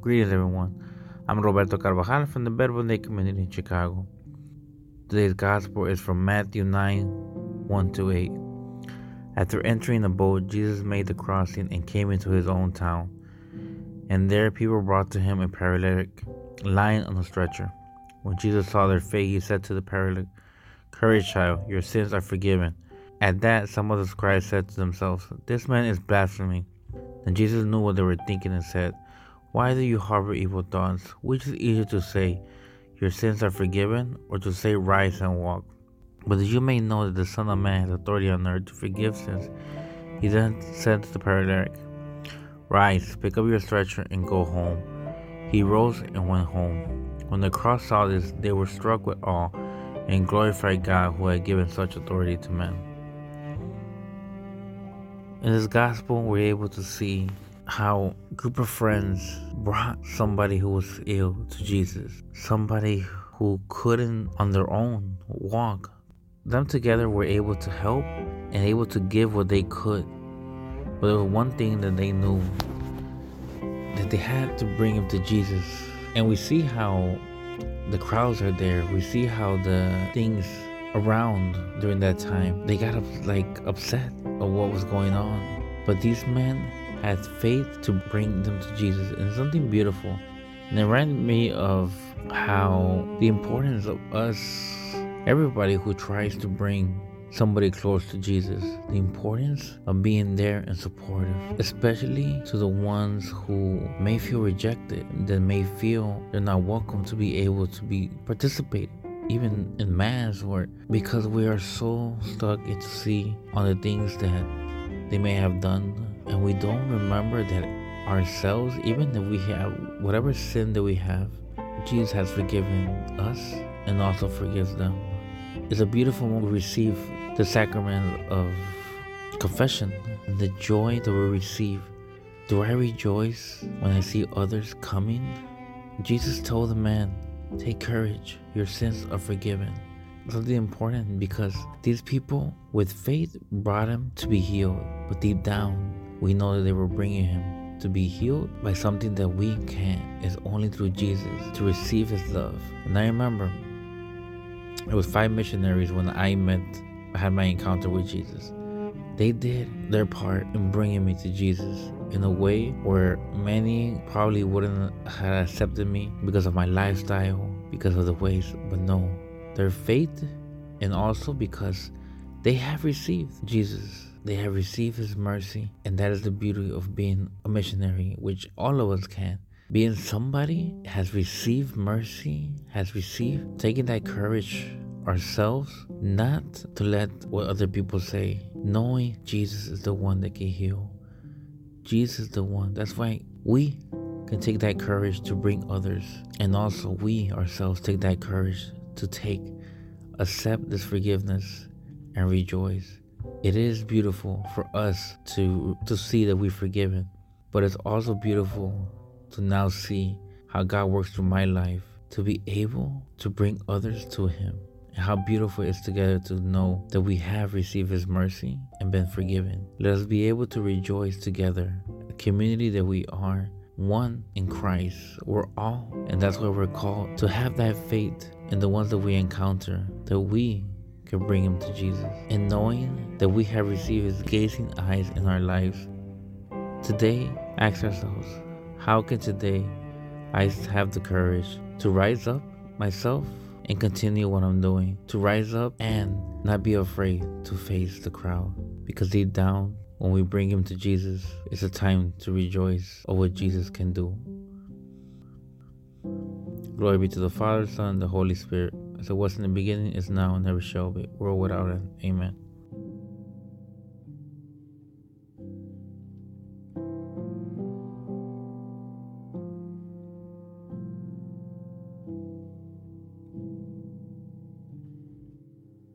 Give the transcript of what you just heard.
Greetings everyone. I'm Roberto Carvajal from the Verbum Dei community in Chicago. Today's gospel is from Matthew 9 1 to 8. After entering the boat, Jesus made the crossing and came into his own town. And there people brought to him a paralytic lying on a stretcher. When Jesus saw their faith, he said to the paralytic, Courage, child, your sins are forgiven. At that, some of the scribes said to themselves, This man is blaspheming. Then Jesus knew what they were thinking and said, Why do you harbor evil thoughts? Which is easier to say, Your sins are forgiven, or to say, Rise and walk? But that you may know that the Son of Man has authority on earth to forgive sins, he then said to the paralytic, Rise, pick up your stretcher, and go home. He rose and went home. When the crowd saw this, they were struck with awe and glorified God who had given such authority to men. In this gospel, we're able to see how group of friends brought somebody who was ill to Jesus, somebody who couldn't on their own walk. Them together were able to help and able to give what they could. But there was one thing that they knew that they had to bring him to Jesus. And we see how the crowds are there. We see how the things around during that time they got like upset of what was going on. But these men had faith to bring them to Jesus, and something beautiful. And it reminded me of how the importance of us, everybody who tries to bring somebody close to Jesus, the importance of being there and supportive, especially to the ones who may feel rejected, that may feel they're not welcome to be able to be participate even in mass or because we are so stuck into see on the things that they may have done and we don't remember that ourselves even if we have whatever sin that we have jesus has forgiven us and also forgives them. It's a beautiful moment we receive the sacrament of confession and the joy that we receive. Do i rejoice when i see others coming? Jesus told the man take courage your sins are forgiven something important because these people with faith brought him to be healed. But deep down we know that they were bringing him to be healed by something that we can't. Is only through jesus to receive his love. And i remember it was five missionaries when i met i had my encounter with jesus. They did their part in bringing me to jesus in a way where many probably wouldn't have accepted me because of my lifestyle because of the ways but no their faith and also because they have received jesus. They have received his mercy and that is the beauty of being a missionary which all of us can. Being somebody has received mercy has received taking that courage ourselves not to let what other people say knowing jesus is the one that can heal. Jesus is the one. That's why we can take that courage to bring others and also we ourselves take that courage to take accept this forgiveness and rejoice. It is beautiful for us to to see that we're forgiven but it's also beautiful to now see how god works through my life to be able to bring others to him. And how beautiful it is together to know that we have received his mercy and been forgiven. Let us be able to rejoice together a community that we are one in christ. We're all and that's why we're called to have that faith in the ones that we encounter that we can bring him to Jesus. And knowing that we have received his gazing eyes in our lives, today ask ourselves, how can today I have the courage to rise up myself and continue what I'm doing, to rise up and not be afraid to face the crowd because deep down, when we bring him to Jesus, it's a time to rejoice of what Jesus can do. Glory be to the Father, Son, and the Holy Spirit, as it was in the beginning, is now, and never shall be, world without end. Amen.